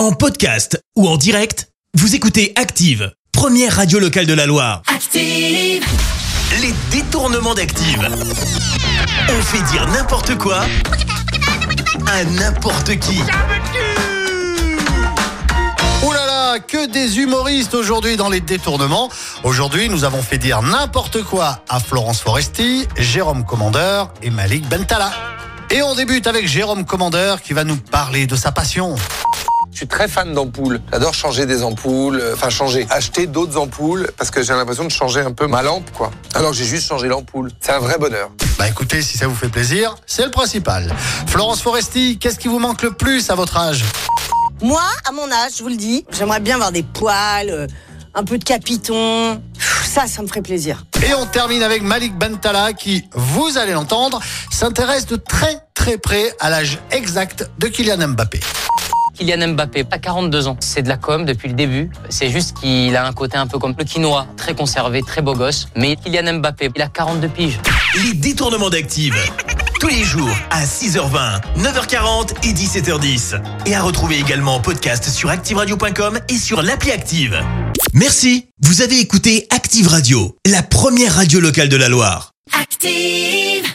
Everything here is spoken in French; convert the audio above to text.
En podcast ou en direct, vous écoutez Active, première radio locale de la Loire. Active. Les détournements d'Active. On fait dire n'importe quoi à n'importe qui. Oh là là, que des humoristes aujourd'hui dans les détournements. Aujourd'hui, nous avons fait dire n'importe quoi à Florence Foresti, Jérôme Commandeur et Malik Bentala. Et on débute avec Jérôme Commandeur qui va nous parler de sa passion. Je suis très fan d'ampoules. J'adore changer des ampoules, euh, enfin changer, acheter d'autres ampoules parce que j'ai l'impression de changer un peu ma lampe, quoi. Alors j'ai juste changé l'ampoule. C'est un vrai bonheur. Bah écoutez, si ça vous fait plaisir, c'est le principal. Florence Foresti, qu'est-ce qui vous manque le plus à votre âge? Moi, à mon âge, je vous le dis, j'aimerais bien avoir des poils, euh, un peu de capiton. Ça, ça me ferait plaisir. Et on termine avec Malik Bentala qui, vous allez l'entendre, s'intéresse de très très près à l'âge exact de Kylian Mbappé. Kylian Mbappé, pas 42 ans. C'est de la com depuis le début. C'est juste qu'il a un côté un peu comme le quinoa, très conservé, très beau gosse. Mais Kylian Mbappé, il a 42 piges. Les détournements d'Active. Tous les jours à 6h20, 9h40 et 17h10. Et à retrouver également en podcast sur ActiveRadio.com et sur l'appli Active. Merci. Vous avez écouté Active Radio, la première radio locale de la Loire. Active.